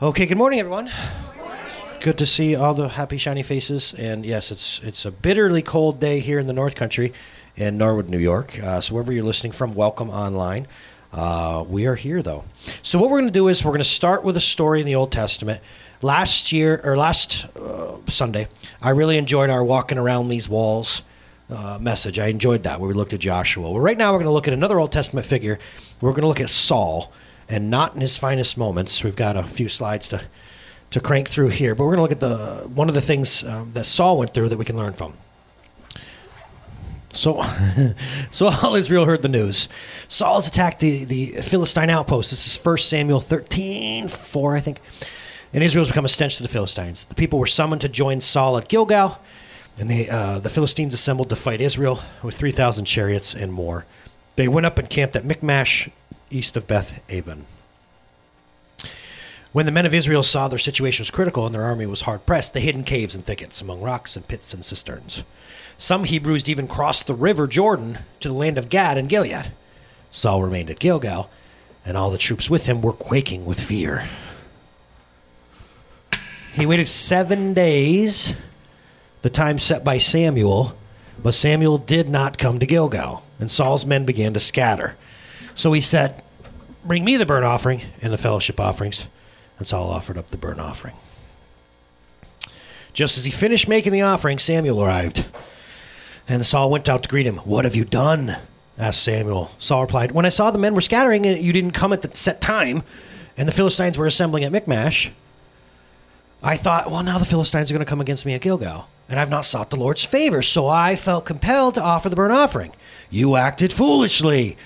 Okay, good morning, everyone. Good to see all the happy, shiny faces. And yes, it's it's a bitterly cold day here in the North Country, in Norwood, New York. Uh, so wherever you're listening from, welcome online. Uh, we are here though. So what we're going to do is we're going to start with a story in the Old Testament. Last year or last uh, Sunday, I really enjoyed our walking around these walls uh, message. I enjoyed that where we looked at Joshua. Well, right now we're going to look at another Old Testament figure. We're going to look at Saul, and not in his finest moments. We've got a few slides to to crank through here, but we're going to look at the one of the things um, that Saul went through that we can learn from. So, so all Israel heard the news. Saul's attacked the, the Philistine outpost. This is 1 Samuel 13, 4, I think. And Israel's become a stench to the Philistines. The people were summoned to join Saul at Gilgal, and they, uh, the Philistines assembled to fight Israel with 3,000 chariots and more. They went up and camped at Michmash, east of Beth Aven. When the men of Israel saw their situation was critical and their army was hard pressed, they hid in caves and thickets, among rocks and pits and cisterns. Some Hebrews even crossed the river Jordan to the land of Gad and Gilead. Saul remained at Gilgal, and all the troops with him were quaking with fear. He waited seven days, the time set by Samuel, but Samuel did not come to Gilgal, and Saul's men began to scatter. So he said, Bring me the burnt offering and the fellowship offerings. And Saul offered up the burnt offering. Just as he finished making the offering, Samuel arrived. And Saul went out to greet him. What have you done? asked Samuel. Saul replied, When I saw the men were scattering and you didn't come at the set time, and the Philistines were assembling at Michmash, I thought, well, now the Philistines are going to come against me at Gilgal, and I've not sought the Lord's favor, so I felt compelled to offer the burnt offering. You acted foolishly.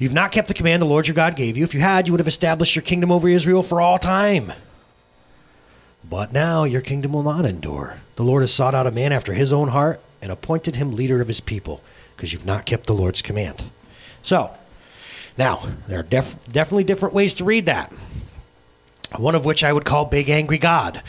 You've not kept the command the Lord your God gave you. If you had, you would have established your kingdom over Israel for all time. But now your kingdom will not endure. The Lord has sought out a man after his own heart and appointed him leader of his people, because you've not kept the Lord's command. So, now, there are def- definitely different ways to read that. One of which I would call Big Angry God,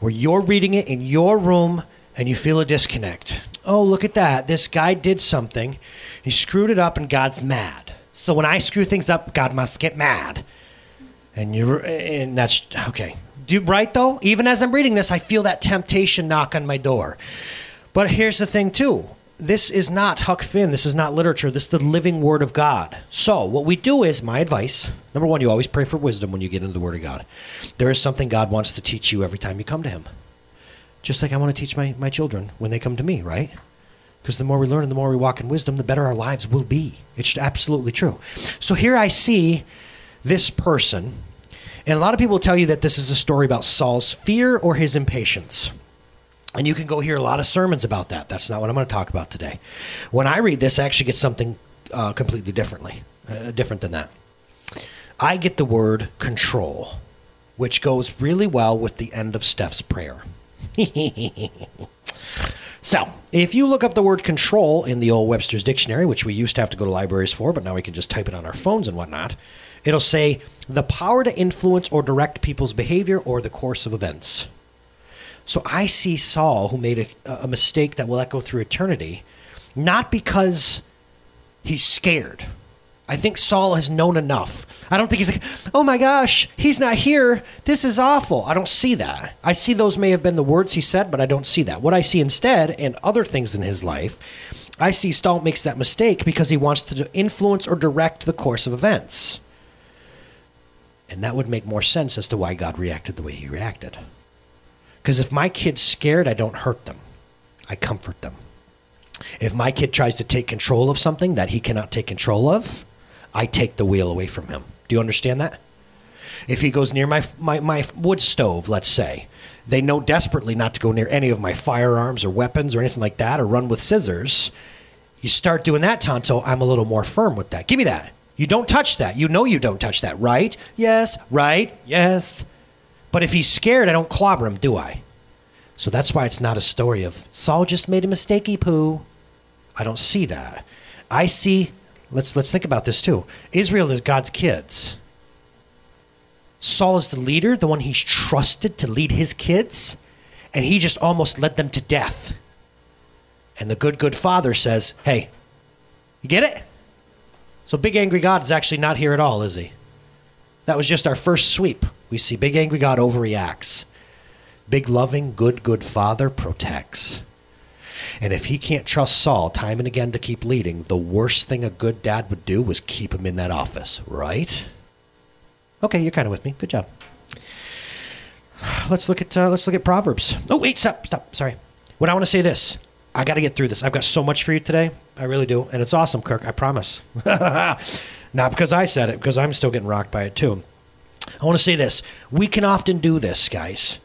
where you're reading it in your room and you feel a disconnect. Oh, look at that. This guy did something. He screwed it up and God's mad. So when I screw things up, God must get mad. And you're and that's okay. Do right though, even as I'm reading this, I feel that temptation knock on my door. But here's the thing too. This is not Huck Finn. This is not literature. This is the living Word of God. So, what we do is my advice number one, you always pray for wisdom when you get into the Word of God. There is something God wants to teach you every time you come to Him. Just like I want to teach my, my children when they come to me, right? Because the more we learn and the more we walk in wisdom, the better our lives will be. It's absolutely true. So here I see this person, and a lot of people tell you that this is a story about Saul's fear or his impatience. And you can go hear a lot of sermons about that. That's not what I'm going to talk about today. When I read this, I actually get something uh, completely differently, uh, different than that. I get the word control, which goes really well with the end of Steph's prayer. so, if you look up the word control in the old Webster's Dictionary, which we used to have to go to libraries for, but now we can just type it on our phones and whatnot, it'll say the power to influence or direct people's behavior or the course of events. So I see Saul, who made a, a mistake that will echo through eternity, not because he's scared. I think Saul has known enough. I don't think he's like, oh my gosh, he's not here. This is awful. I don't see that. I see those may have been the words he said, but I don't see that. What I see instead, and other things in his life, I see Saul makes that mistake because he wants to influence or direct the course of events. And that would make more sense as to why God reacted the way he reacted. Because if my kid's scared, I don't hurt them, I comfort them. If my kid tries to take control of something that he cannot take control of, I take the wheel away from him. Do you understand that? If he goes near my, my, my wood stove, let's say, they know desperately not to go near any of my firearms or weapons or anything like that or run with scissors. You start doing that, Tonto, I'm a little more firm with that. Give me that. You don't touch that. You know you don't touch that, right? Yes, right, yes. But if he's scared, I don't clobber him, do I? So that's why it's not a story of Saul just made a mistakey poo. I don't see that. I see let's let's think about this too. Israel is God's kids. Saul is the leader, the one he's trusted to lead his kids, and he just almost led them to death. And the good, good father says, Hey, you get it? So Big Angry God is actually not here at all, is he? That was just our first sweep We see big angry God overreacts. Big loving, good, good father protects. And if he can't trust Saul time and again to keep leading, the worst thing a good dad would do was keep him in that office, right? Okay, you're kind of with me. Good job. Let's look at uh, let's look at Proverbs. Oh wait, stop, stop. Sorry. What I want to say this. I got to get through this. I've got so much for you today. I really do, and it's awesome, Kirk. I promise. Not because I said it, because I'm still getting rocked by it too. I want to say this. We can often do this, guys.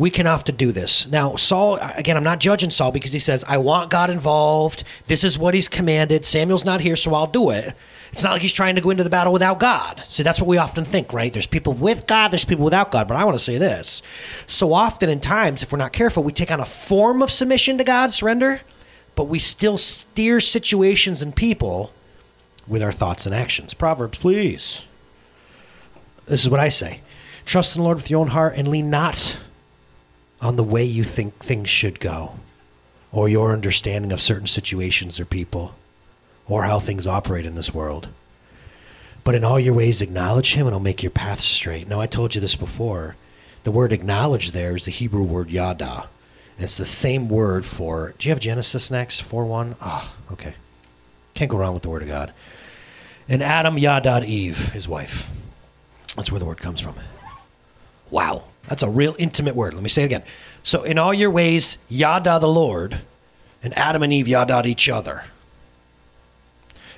We can have to do this. Now, Saul, again, I'm not judging Saul because he says, I want God involved. This is what he's commanded. Samuel's not here, so I'll do it. It's not like he's trying to go into the battle without God. See, that's what we often think, right? There's people with God, there's people without God. But I want to say this. So often in times, if we're not careful, we take on a form of submission to God, surrender, but we still steer situations and people with our thoughts and actions. Proverbs, please. This is what I say Trust in the Lord with your own heart and lean not on the way you think things should go or your understanding of certain situations or people or how things operate in this world. But in all your ways, acknowledge Him and He'll make your path straight. Now, I told you this before. The word acknowledge there is the Hebrew word yada. And it's the same word for. Do you have Genesis next? 4 1? Ah, oh, okay. Can't go wrong with the word of God. And Adam yada Eve, his wife. That's where the word comes from. Wow. That's a real intimate word. Let me say it again. So, in all your ways, yada the Lord, and Adam and Eve yada each other.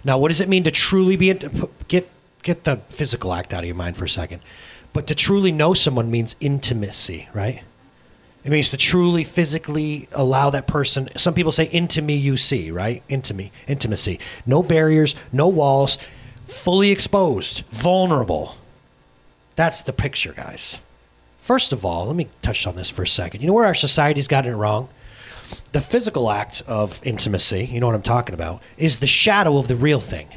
Now, what does it mean to truly be get get the physical act out of your mind for a second? But to truly know someone means intimacy, right? It means to truly physically allow that person. Some people say into me you see, right? Into me, intimacy. No barriers, no walls, fully exposed, vulnerable. That's the picture, guys. First of all, let me touch on this for a second. You know where our society's gotten it wrong? the physical act of intimacy, you know what I'm talking about, is the shadow of the real thing.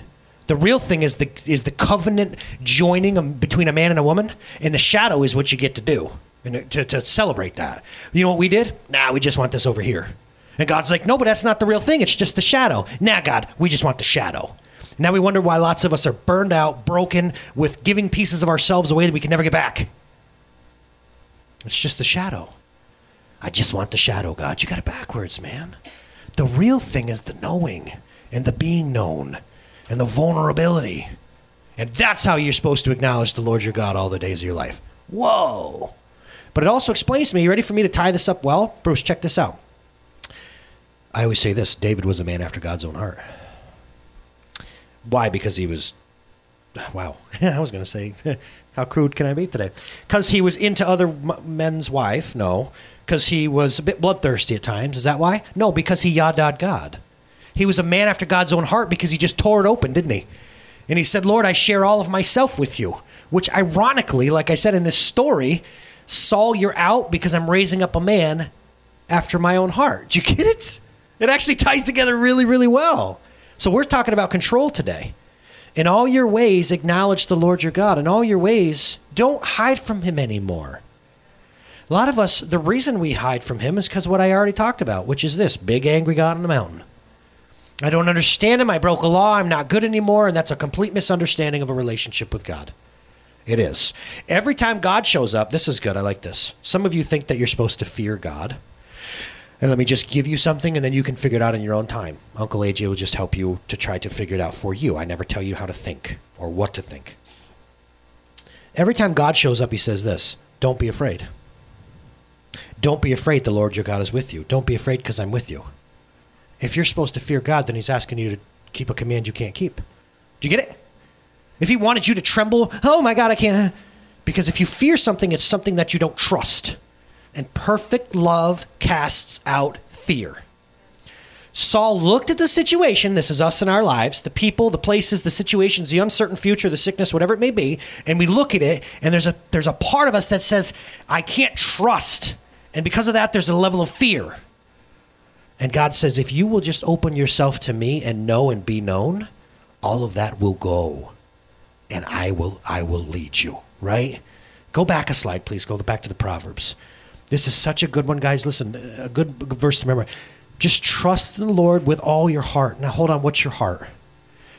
The real thing is the is the covenant joining between a man and a woman, and the shadow is what you get to do and to, to celebrate that. You know what we did? Nah, we just want this over here. And God's like, no, but that's not the real thing. It's just the shadow. Nah, God, we just want the shadow. Now we wonder why lots of us are burned out, broken, with giving pieces of ourselves away that we can never get back. It's just the shadow. I just want the shadow, God. You got it backwards, man. The real thing is the knowing and the being known and the vulnerability. And that's how you're supposed to acknowledge the Lord your God all the days of your life. Whoa. But it also explains to me, you ready for me to tie this up well? Bruce, check this out. I always say this David was a man after God's own heart. Why? Because he was, wow, I was going to say, how crude can I be today? Because he was into other men's wife? No because he was a bit bloodthirsty at times. Is that why? No, because he yadad God. He was a man after God's own heart because he just tore it open, didn't he? And he said, Lord, I share all of myself with you. Which, ironically, like I said in this story, Saul, you're out because I'm raising up a man after my own heart. Do you get it? It actually ties together really, really well. So we're talking about control today. In all your ways, acknowledge the Lord your God. In all your ways, don't hide from him anymore. A lot of us, the reason we hide from him is because what I already talked about, which is this big angry God on the mountain. I don't understand him. I broke a law. I'm not good anymore. And that's a complete misunderstanding of a relationship with God. It is. Every time God shows up, this is good. I like this. Some of you think that you're supposed to fear God. And let me just give you something, and then you can figure it out in your own time. Uncle AJ will just help you to try to figure it out for you. I never tell you how to think or what to think. Every time God shows up, he says this Don't be afraid. Don't be afraid, the Lord your God is with you. Don't be afraid because I'm with you. If you're supposed to fear God, then He's asking you to keep a command you can't keep. Do you get it? If He wanted you to tremble, oh my God, I can't. Because if you fear something, it's something that you don't trust. And perfect love casts out fear. Saul looked at the situation, this is us in our lives, the people, the places, the situations, the uncertain future, the sickness, whatever it may be, and we look at it and there's a there's a part of us that says I can't trust and because of that, there's a level of fear. And God says, if you will just open yourself to me and know and be known, all of that will go. And I will I will lead you, right? Go back a slide, please. Go back to the Proverbs. This is such a good one, guys. Listen, a good verse to remember. Just trust in the Lord with all your heart. Now hold on, what's your heart?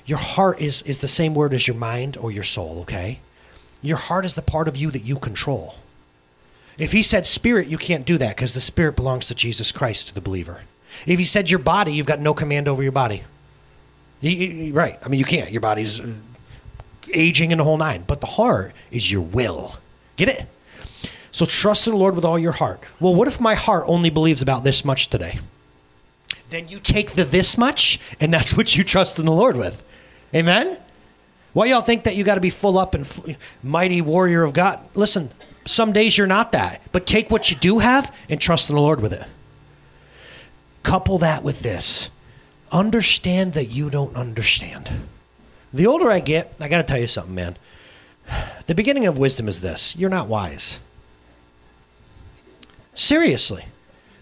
Your heart is is the same word as your mind or your soul, okay? Your heart is the part of you that you control. If he said spirit, you can't do that because the spirit belongs to Jesus Christ, to the believer. If he said your body, you've got no command over your body. You- you- right. I mean, you can't. Your body's uh, aging in the whole nine. But the heart is your will. Get it? So trust in the Lord with all your heart. Well, what if my heart only believes about this much today? Then you take the this much, and that's what you trust in the Lord with. Amen? Why y'all think that you got to be full up and f- mighty warrior of God? Listen, some days you're not that, but take what you do have and trust in the Lord with it. Couple that with this understand that you don't understand. The older I get, I got to tell you something, man. The beginning of wisdom is this you're not wise. Seriously.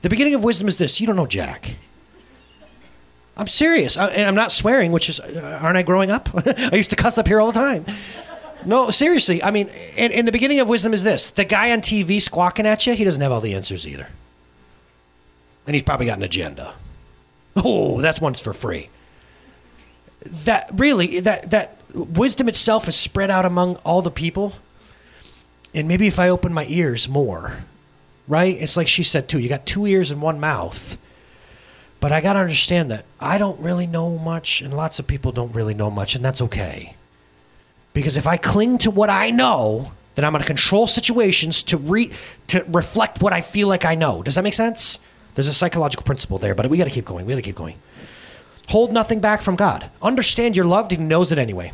The beginning of wisdom is this you don't know Jack. I'm serious. I, and I'm not swearing, which is, uh, aren't I growing up? I used to cuss up here all the time. No, seriously. I mean, and the beginning of wisdom is this the guy on TV squawking at you, he doesn't have all the answers either. And he's probably got an agenda. Oh, that's one's for free. That really, that, that wisdom itself is spread out among all the people. And maybe if I open my ears more, right? It's like she said too you got two ears and one mouth. But I got to understand that I don't really know much, and lots of people don't really know much, and that's okay. Because if I cling to what I know, then I'm going to control situations to re- to reflect what I feel like I know. Does that make sense? There's a psychological principle there, but we got to keep going. We got to keep going. Hold nothing back from God. Understand you're loved, He knows it anyway.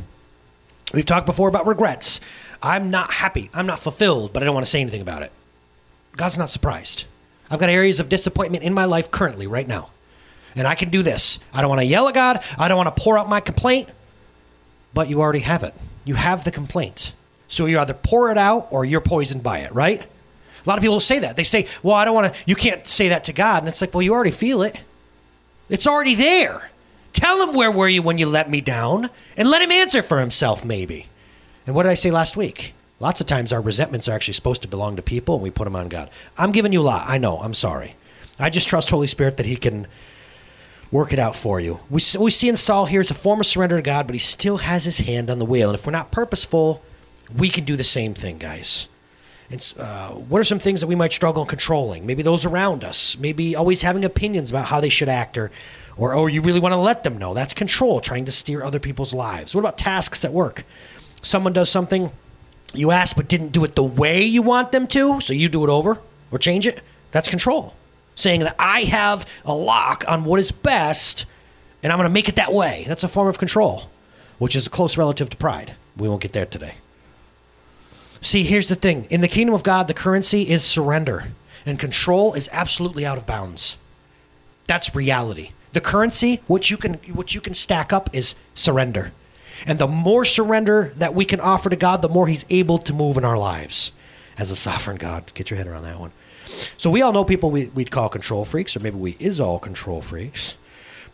We've talked before about regrets. I'm not happy. I'm not fulfilled, but I don't want to say anything about it. God's not surprised. I've got areas of disappointment in my life currently, right now. And I can do this. I don't want to yell at God. I don't want to pour out my complaint. But you already have it. You have the complaint. So you either pour it out or you're poisoned by it, right? A lot of people say that. They say, well, I don't want to, you can't say that to God. And it's like, well, you already feel it. It's already there. Tell him where were you when you let me down and let him answer for himself, maybe. And what did I say last week? Lots of times our resentments are actually supposed to belong to people and we put them on God. I'm giving you a lot. I know. I'm sorry. I just trust Holy Spirit that He can work it out for you. We, we see in Saul here is a form of surrender to God, but he still has his hand on the wheel. And if we're not purposeful, we can do the same thing, guys. It's, uh, what are some things that we might struggle in controlling? Maybe those around us. Maybe always having opinions about how they should act, or, or, or you really want to let them know. That's control, trying to steer other people's lives. What about tasks at work? Someone does something you asked but didn't do it the way you want them to, so you do it over or change it. That's control. Saying that I have a lock on what is best and I'm going to make it that way. That's a form of control, which is a close relative to pride. We won't get there today. See, here's the thing in the kingdom of God, the currency is surrender, and control is absolutely out of bounds. That's reality. The currency, what you can what you can stack up is surrender. And the more surrender that we can offer to God, the more He's able to move in our lives as a sovereign God. Get your head around that one. So we all know people we, we'd call control freaks, or maybe we is all control freaks.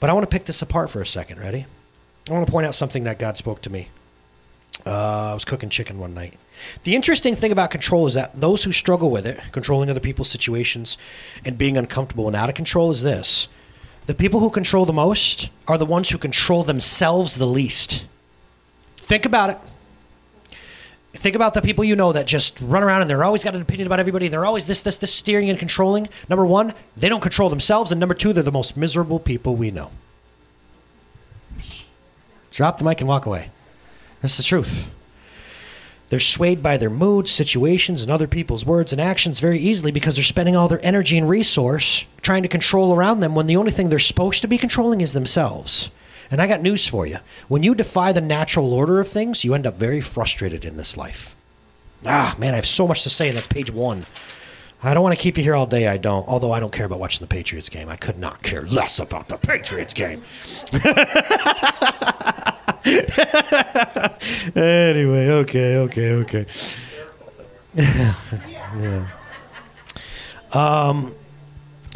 But I want to pick this apart for a second. Ready? I want to point out something that God spoke to me. Uh, I was cooking chicken one night. The interesting thing about control is that those who struggle with it, controlling other people's situations and being uncomfortable and out of control, is this. The people who control the most are the ones who control themselves the least. Think about it. Think about the people you know that just run around and they're always got an opinion about everybody. They're always this, this, this steering and controlling. Number one, they don't control themselves. And number two, they're the most miserable people we know. Drop the mic and walk away. That's the truth. They're swayed by their moods, situations, and other people's words and actions very easily because they're spending all their energy and resource trying to control around them when the only thing they're supposed to be controlling is themselves. And I got news for you. When you defy the natural order of things, you end up very frustrated in this life. Ah, man, I have so much to say, and that's page one. I don't want to keep you here all day. I don't. Although I don't care about watching the Patriots game. I could not care less about the Patriots game. anyway, okay, okay, okay. yeah. Um,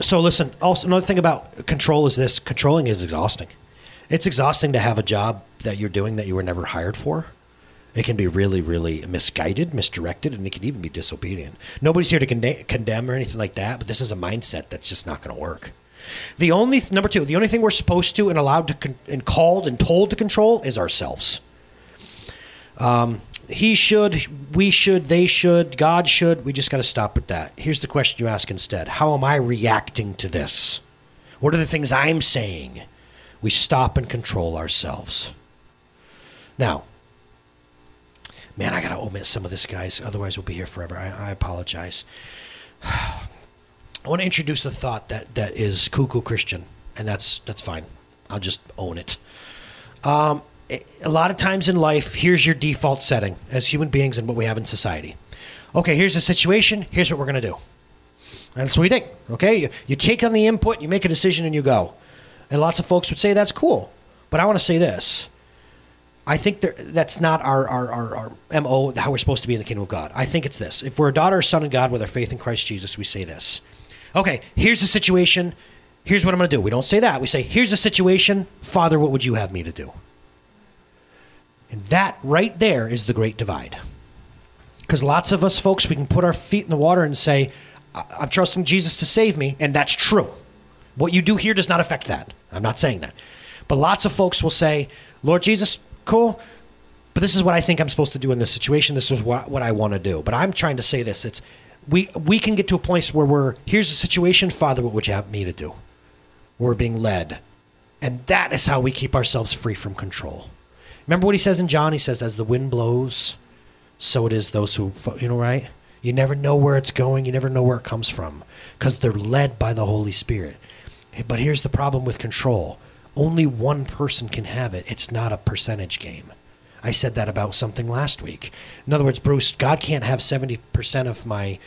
so listen. Also, another thing about control is this: controlling is exhausting. It's exhausting to have a job that you're doing that you were never hired for. It can be really, really misguided, misdirected, and it can even be disobedient. Nobody's here to conde- condemn or anything like that, but this is a mindset that's just not going to work. The only th- number two, the only thing we're supposed to and allowed to con- and called and told to control is ourselves. Um, he should, we should, they should, God should. We just got to stop with that. Here's the question you ask instead How am I reacting to this? What are the things I'm saying? We stop and control ourselves. Now, man, I got to omit some of this, guys. Otherwise, we'll be here forever. I, I apologize. I want to introduce a thought that, that is cuckoo Christian, and that's that's fine. I'll just own it. Um, a lot of times in life, here's your default setting as human beings and what we have in society. Okay, here's the situation. Here's what we're going to do. And what we think. Okay, you, you take on the input, you make a decision, and you go. And lots of folks would say that's cool. But I want to say this. I think there, that's not our, our, our, our MO, how we're supposed to be in the kingdom of God. I think it's this. If we're a daughter or son of God with our faith in Christ Jesus, we say this. Okay, here's the situation. Here's what I'm going to do. We don't say that. We say, here's the situation. Father, what would you have me to do? And that right there is the great divide. Because lots of us folks, we can put our feet in the water and say, I'm trusting Jesus to save me, and that's true. What you do here does not affect that. I'm not saying that. But lots of folks will say, Lord Jesus, cool, but this is what I think I'm supposed to do in this situation. This is what, what I want to do. But I'm trying to say this. It's we we can get to a place where we're here's a situation, Father, what would you have me to do? We're being led. And that is how we keep ourselves free from control. Remember what he says in John? He says, as the wind blows, so it is those who, you know, right? You never know where it's going. You never know where it comes from because they're led by the Holy Spirit. But here's the problem with control only one person can have it, it's not a percentage game. I said that about something last week. In other words, Bruce, God can't have 70% of my,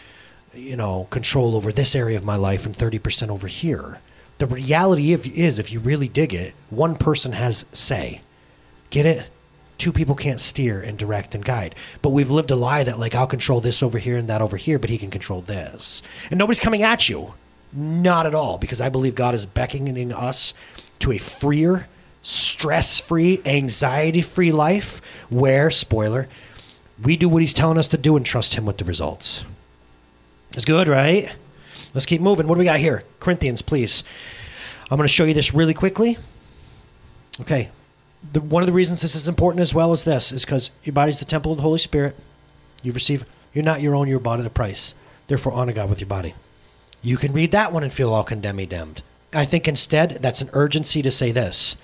you know, control over this area of my life and 30% over here. The reality is, if you really dig it, one person has say. Get it? Two people can't steer and direct and guide. But we've lived a lie that, like, I'll control this over here and that over here, but he can control this. And nobody's coming at you. Not at all, because I believe God is beckoning us to a freer, stress free, anxiety free life where, spoiler, we do what he's telling us to do and trust him with the results. It's good, right? Let's keep moving. What do we got here? Corinthians, please. I'm going to show you this really quickly. Okay, the, one of the reasons this is important as well as this is because your body's the temple of the Holy Spirit. You've received, you're not your own, you're bought at a price. Therefore, honor God with your body. You can read that one and feel all condemned. I think instead that's an urgency to say this.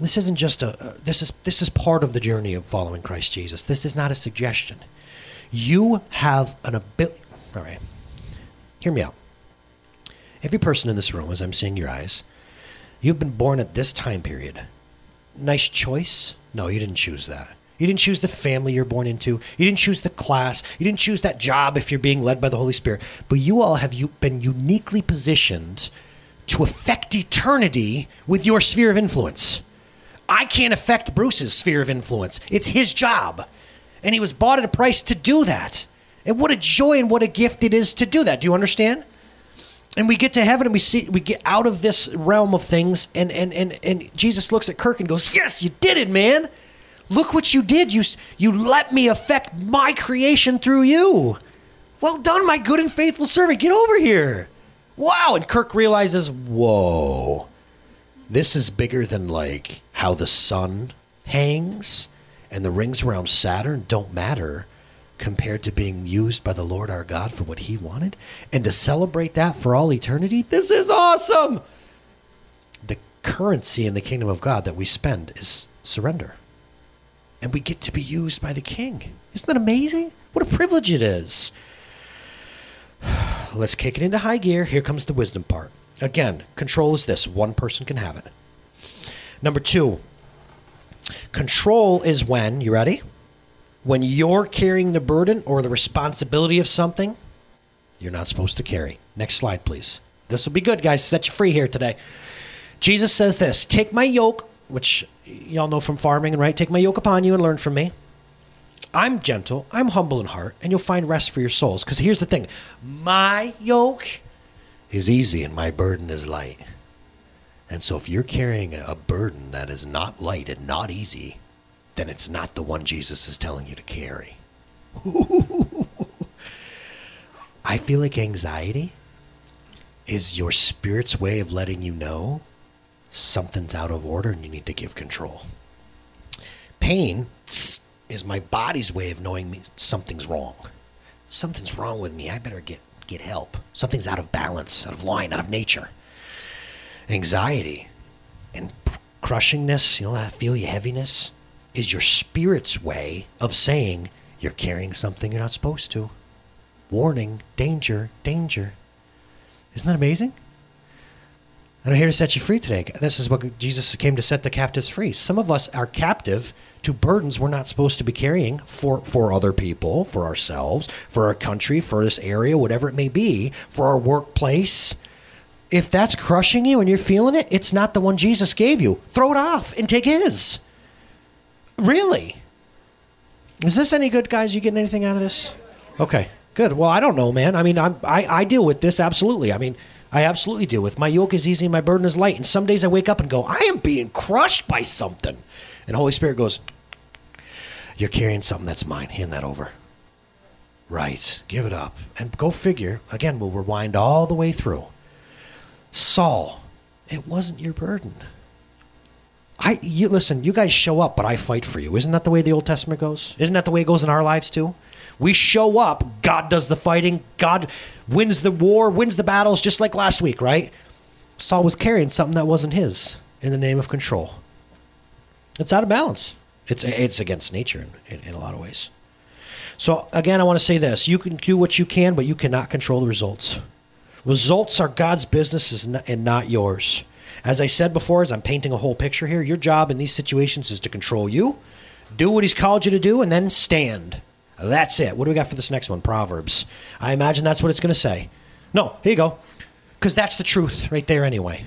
This isn't just a. Uh, this is this is part of the journey of following Christ Jesus. This is not a suggestion. You have an ability. All right, hear me out. Every person in this room, as I'm seeing your eyes, you've been born at this time period nice choice? No, you didn't choose that. You didn't choose the family you're born into. You didn't choose the class. You didn't choose that job if you're being led by the Holy Spirit. But you all have been uniquely positioned to affect eternity with your sphere of influence. I can't affect Bruce's sphere of influence. It's his job. And he was bought at a price to do that. And what a joy and what a gift it is to do that. Do you understand? and we get to heaven and we see we get out of this realm of things and and and, and jesus looks at kirk and goes yes you did it man look what you did you you let me affect my creation through you well done my good and faithful servant get over here wow and kirk realizes whoa this is bigger than like how the sun hangs and the rings around saturn don't matter compared to being used by the Lord our God for what he wanted and to celebrate that for all eternity. This is awesome. The currency in the kingdom of God that we spend is surrender. And we get to be used by the king. Isn't that amazing? What a privilege it is. Let's kick it into high gear. Here comes the wisdom part. Again, control is this one person can have it. Number two, control is when, you ready? when you're carrying the burden or the responsibility of something you're not supposed to carry. Next slide, please. This will be good, guys. Set you free here today. Jesus says this Take my yoke, which y'all know from farming, and right? Take my yoke upon you and learn from me. I'm gentle, I'm humble in heart, and you'll find rest for your souls. Because here's the thing my yoke is easy and my burden is light. And so if you're carrying a burden that is not light and not easy, then it's not the one Jesus is telling you to carry. I feel like anxiety is your spirit's way of letting you know something's out of order and you need to give control. Pain, is my body's way of knowing me something's wrong. Something's wrong with me. I better get get help. Something's out of balance, out of line, out of nature. Anxiety and crushingness, you know that feel your heaviness, is your spirit's way of saying you're carrying something you're not supposed to. Warning, danger, danger. Isn't that amazing? And I'm here to set you free today. This is what Jesus came to set the captives free. Some of us are captive to burdens we're not supposed to be carrying for, for other people, for ourselves, for our country, for this area, whatever it may be, for our workplace. If that's crushing you and you're feeling it, it's not the one Jesus gave you. Throw it off and take his. Really? Is this any good, guys? You getting anything out of this? Okay, good. Well, I don't know, man. I mean, I'm, I, I deal with this absolutely. I mean, I absolutely deal with. My yoke is easy, my burden is light. And some days I wake up and go, I am being crushed by something. And Holy Spirit goes, You're carrying something that's mine. Hand that over. Right. Give it up. And go figure. Again, we'll rewind all the way through. Saul, it wasn't your burden. I you listen, you guys show up, but I fight for you. Isn't that the way the Old Testament goes? Isn't that the way it goes in our lives too? We show up, God does the fighting, God wins the war, wins the battles, just like last week, right? Saul was carrying something that wasn't his in the name of control. It's out of balance. It's it's against nature in, in, in a lot of ways. So again, I want to say this: you can do what you can, but you cannot control the results. Results are God's business and not yours. As I said before, as I'm painting a whole picture here, your job in these situations is to control you, do what He's called you to do, and then stand. That's it. What do we got for this next one? Proverbs. I imagine that's what it's going to say. No, here you go. Because that's the truth right there anyway.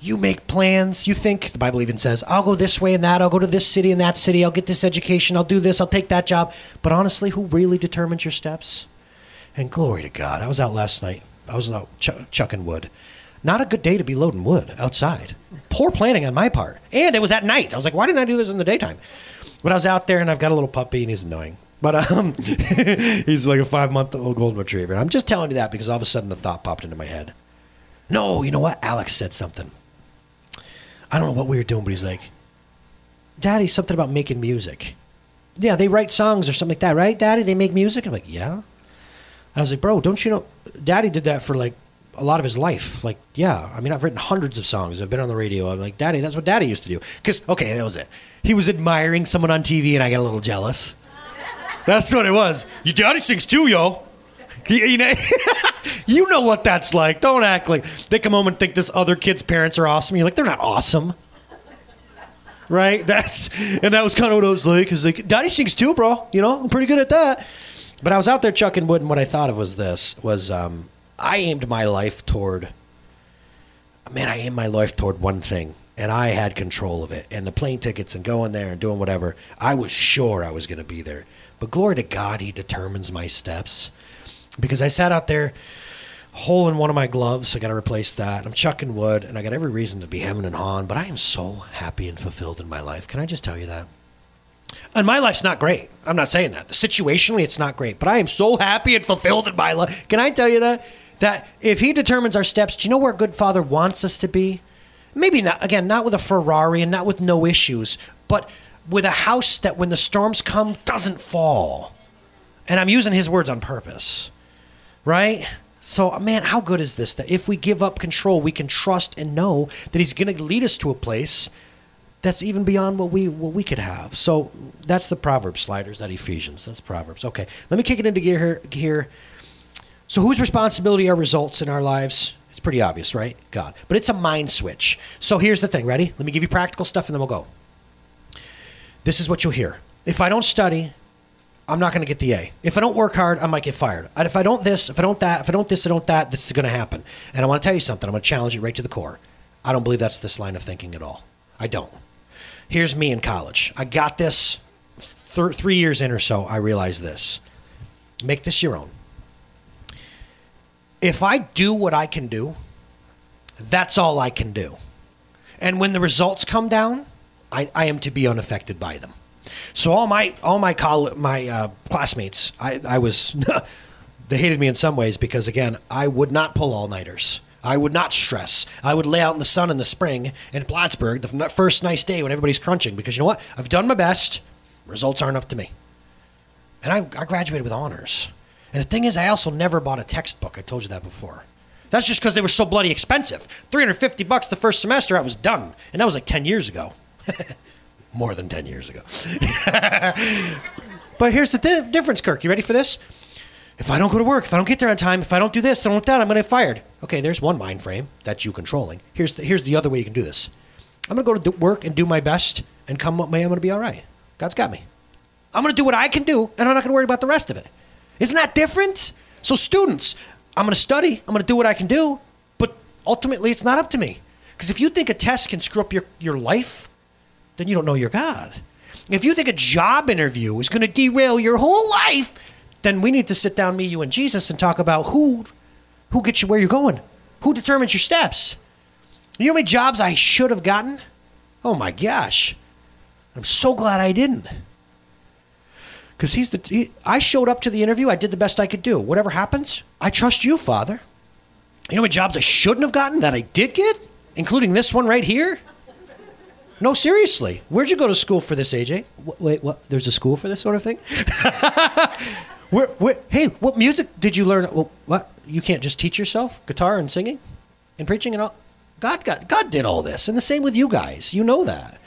You make plans. You think, the Bible even says, I'll go this way and that. I'll go to this city and that city. I'll get this education. I'll do this. I'll take that job. But honestly, who really determines your steps? And glory to God. I was out last night. I was out ch- chucking wood. Not a good day to be loading wood outside. Poor planning on my part. And it was at night. I was like, why didn't I do this in the daytime? But I was out there and I've got a little puppy and he's annoying. But um, he's like a five month old golden retriever. I'm just telling you that because all of a sudden a thought popped into my head. No, you know what? Alex said something. I don't know what we were doing, but he's like, Daddy, something about making music. Yeah, they write songs or something like that, right? Daddy, they make music? I'm like, yeah. I was like, bro, don't you know? Daddy did that for like a lot of his life. Like, yeah, I mean, I've written hundreds of songs. I've been on the radio. I'm like, Daddy, that's what Daddy used to do. Because, okay, that was it. He was admiring someone on TV, and I got a little jealous. That's what it was. Your daddy sings too, yo. You know, you know what that's like. Don't act like they come home and think this other kid's parents are awesome. You're like, they're not awesome. Right? That's and that was kind of what I was like. Cause like, Daddy sings too, bro. You know, I'm pretty good at that. But I was out there chucking wood, and what I thought of was this: was um, I aimed my life toward. Man, I aimed my life toward one thing, and I had control of it. And the plane tickets and going there and doing whatever, I was sure I was going to be there. But glory to God, He determines my steps. Because I sat out there, hole in one of my gloves. I got to replace that. I'm chucking wood, and I got every reason to be hemming and hawing. But I am so happy and fulfilled in my life. Can I just tell you that? And my life's not great. I'm not saying that. Situationally, it's not great. But I am so happy and fulfilled in my life. Can I tell you that? That if He determines our steps, do you know where a good Father wants us to be? Maybe not, again, not with a Ferrari and not with no issues, but with a house that when the storms come doesn't fall. And I'm using his words on purpose, right? So, man, how good is this that if we give up control, we can trust and know that he's going to lead us to a place that's even beyond what we what we could have. So that's the Proverbs sliders, that Ephesians. That's Proverbs. Okay, let me kick it into gear here. here. So whose responsibility are results in our lives? It's pretty obvious, right? God. But it's a mind switch. So here's the thing. Ready? Let me give you practical stuff, and then we'll go this is what you'll hear. If I don't study, I'm not going to get the A. If I don't work hard, I might get fired. And if I don't this, if I don't that, if I don't this, I don't that, this is going to happen. And I want to tell you something. I'm going to challenge you right to the core. I don't believe that's this line of thinking at all. I don't. Here's me in college. I got this th- three years in or so. I realized this. Make this your own. If I do what I can do, that's all I can do. And when the results come down, I, I am to be unaffected by them. So all my all my coll- my uh, classmates, I, I was they hated me in some ways because again I would not pull all nighters. I would not stress. I would lay out in the sun in the spring in Plattsburgh, the first nice day when everybody's crunching, because you know what? I've done my best. Results aren't up to me. And I, I graduated with honors. And the thing is, I also never bought a textbook. I told you that before. That's just because they were so bloody expensive. 350 bucks the first semester, I was done. And that was like 10 years ago. More than 10 years ago. but here's the di- difference, Kirk. You ready for this? If I don't go to work, if I don't get there on time, if I don't do this, I don't do that, I'm going to get fired. Okay, there's one mind frame. That's you controlling. Here's the, here's the other way you can do this. I'm going to go to work and do my best, and come what may, I'm going to be all right. God's got me. I'm going to do what I can do, and I'm not going to worry about the rest of it. Isn't that different? So, students, I'm going to study, I'm going to do what I can do, but ultimately, it's not up to me. Because if you think a test can screw up your, your life, then you don't know your God. If you think a job interview is going to derail your whole life, then we need to sit down, me, you, and Jesus, and talk about who, who gets you where you're going, who determines your steps. You know how many jobs I should have gotten? Oh my gosh! I'm so glad I didn't. Because he's the. He, I showed up to the interview. I did the best I could do. Whatever happens, I trust you, Father. You know what jobs I shouldn't have gotten that I did get, including this one right here. No, seriously. Where'd you go to school for this, AJ? Wait, what? There's a school for this sort of thing? where, where, hey, what music did you learn? Well, what? You can't just teach yourself guitar and singing and preaching and all? God, God, God did all this. And the same with you guys. You know that.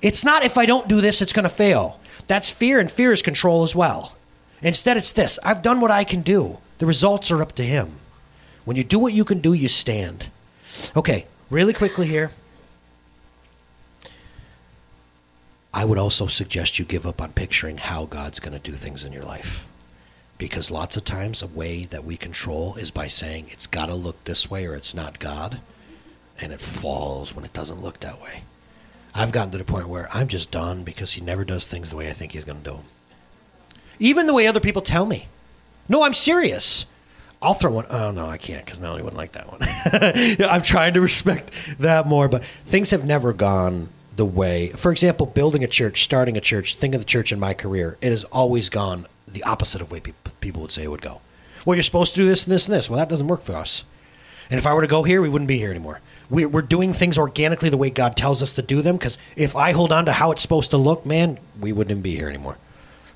It's not if I don't do this, it's going to fail. That's fear, and fear is control as well. Instead, it's this I've done what I can do. The results are up to Him. When you do what you can do, you stand. Okay, really quickly here. I would also suggest you give up on picturing how God's going to do things in your life. Because lots of times, a way that we control is by saying it's got to look this way or it's not God. And it falls when it doesn't look that way. I've gotten to the point where I'm just done because He never does things the way I think He's going to do them. Even the way other people tell me. No, I'm serious. I'll throw one. Oh no, I can't because Melanie wouldn't like that one. I'm trying to respect that more, but things have never gone the way. For example, building a church, starting a church, think of the church in my career. It has always gone the opposite of way peop- people would say it would go. Well, you're supposed to do this and this and this. Well, that doesn't work for us. And if I were to go here, we wouldn't be here anymore. We- We're doing things organically the way God tells us to do them. Because if I hold on to how it's supposed to look, man, we wouldn't be here anymore.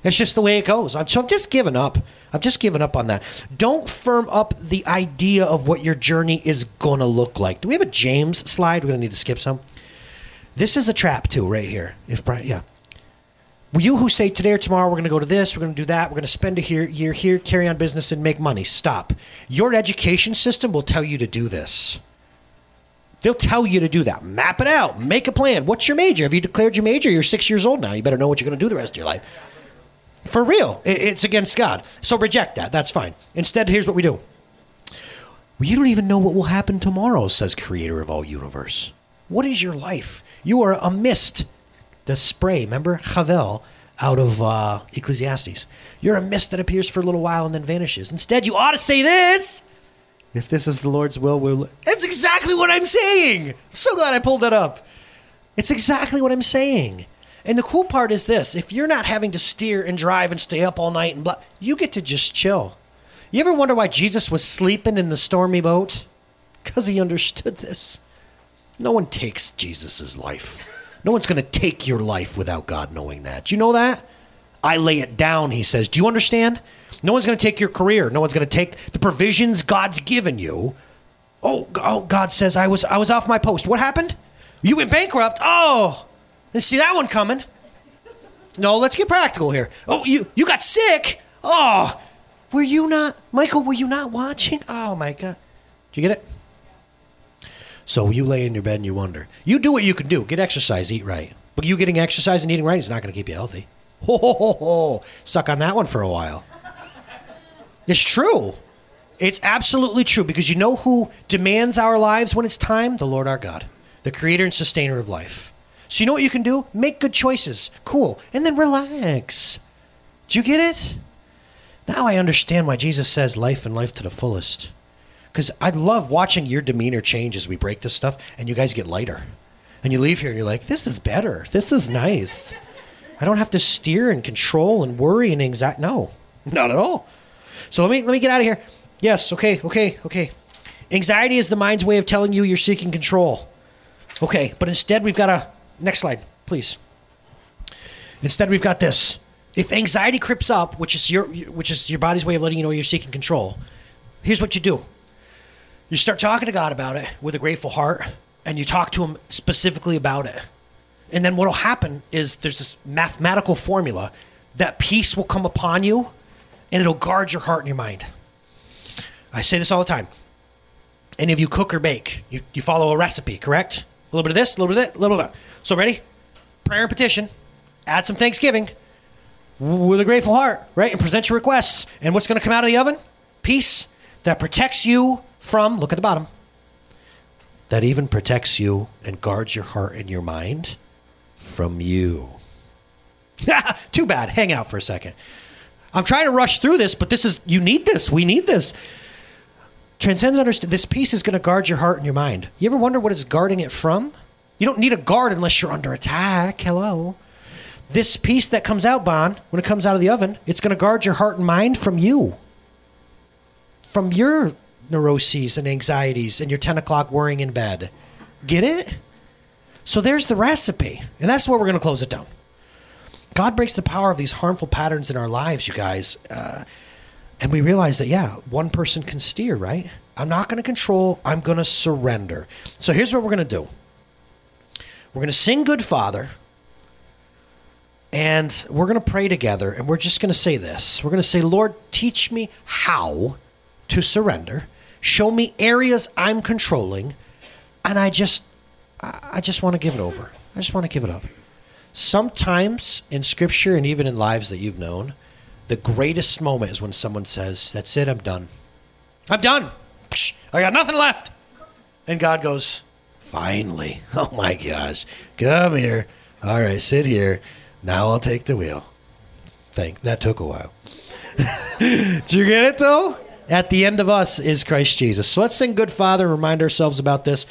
It's just the way it goes. I've, so I've just given up. I've just given up on that. Don't firm up the idea of what your journey is going to look like. Do we have a James slide? We're going to need to skip some. This is a trap, too, right here. If Brian, yeah. You who say today or tomorrow we're going to go to this, we're going to do that, we're going to spend a year, year here, carry on business, and make money. Stop. Your education system will tell you to do this. They'll tell you to do that. Map it out. Make a plan. What's your major? Have you declared your major? You're six years old now. You better know what you're going to do the rest of your life. For real. It's against God. So reject that. That's fine. Instead, here's what we do. Well, you don't even know what will happen tomorrow, says Creator of all universe. What is your life? You are a mist. The spray, remember Havel out of uh, Ecclesiastes. You're a mist that appears for a little while and then vanishes. Instead, you ought to say this. If this is the Lord's will, we'll. That's exactly what I'm saying. I'm so glad I pulled that up. It's exactly what I'm saying. And the cool part is this if you're not having to steer and drive and stay up all night and blah, you get to just chill. You ever wonder why Jesus was sleeping in the stormy boat? Because he understood this. No one takes Jesus' life. No one's going to take your life without God knowing that. Do you know that? I lay it down, he says. Do you understand? No one's going to take your career. No one's going to take the provisions God's given you. Oh, oh, God says I was I was off my post. What happened? You went bankrupt. Oh, didn't see that one coming. No, let's get practical here. Oh, you you got sick. Oh, were you not, Michael? Were you not watching? Oh my God, did you get it? So you lay in your bed and you wonder. You do what you can do. Get exercise, eat right. But you getting exercise and eating right is not going to keep you healthy. Ho, ho, ho, ho. Suck on that one for a while. It's true. It's absolutely true because you know who demands our lives when it's time? The Lord our God, the creator and sustainer of life. So you know what you can do? Make good choices. Cool. And then relax. Do you get it? Now I understand why Jesus says life and life to the fullest. Because I love watching your demeanor change as we break this stuff and you guys get lighter. And you leave here and you're like, this is better. This is nice. I don't have to steer and control and worry and anxiety. No, not at all. So let me let me get out of here. Yes, okay, okay, okay. Anxiety is the mind's way of telling you you're seeking control. Okay, but instead we've got a next slide, please. Instead, we've got this. If anxiety creeps up, which is your which is your body's way of letting you know you're seeking control, here's what you do. You start talking to God about it with a grateful heart, and you talk to Him specifically about it. And then what will happen is there's this mathematical formula that peace will come upon you, and it'll guard your heart and your mind. I say this all the time. Any of you cook or bake, you, you follow a recipe, correct? A little bit of this, a little bit of that, a little bit of that. So ready? Prayer and petition. Add some thanksgiving with a grateful heart, right? And present your requests. And what's going to come out of the oven? Peace that protects you from, look at the bottom, that even protects you and guards your heart and your mind from you. Too bad. Hang out for a second. I'm trying to rush through this, but this is, you need this. We need this. Transcends understand. This peace is going to guard your heart and your mind. You ever wonder what it's guarding it from? You don't need a guard unless you're under attack. Hello. This peace that comes out, Bon, when it comes out of the oven, it's going to guard your heart and mind from you, from your neuroses and anxieties and your 10 o'clock worrying in bed. Get it? So there's the recipe. And that's where we're going to close it down. God breaks the power of these harmful patterns in our lives, you guys. Uh, and we realize that, yeah, one person can steer, right? I'm not going to control, I'm going to surrender. So here's what we're going to do we're going to sing Good Father, and we're going to pray together, and we're just going to say this. We're going to say, Lord, teach me how to surrender. Show me areas I'm controlling, and I just, I just want to give it over. I just want to give it up. Sometimes in Scripture and even in lives that you've known, the greatest moment is when someone says, That's it, I'm done. I'm done. I got nothing left. And God goes, Finally. Oh my gosh. Come here. All right, sit here. Now I'll take the wheel. Thank that took a while. Did you get it though? At the end of us is Christ Jesus. So let's sing Good Father and remind ourselves about this.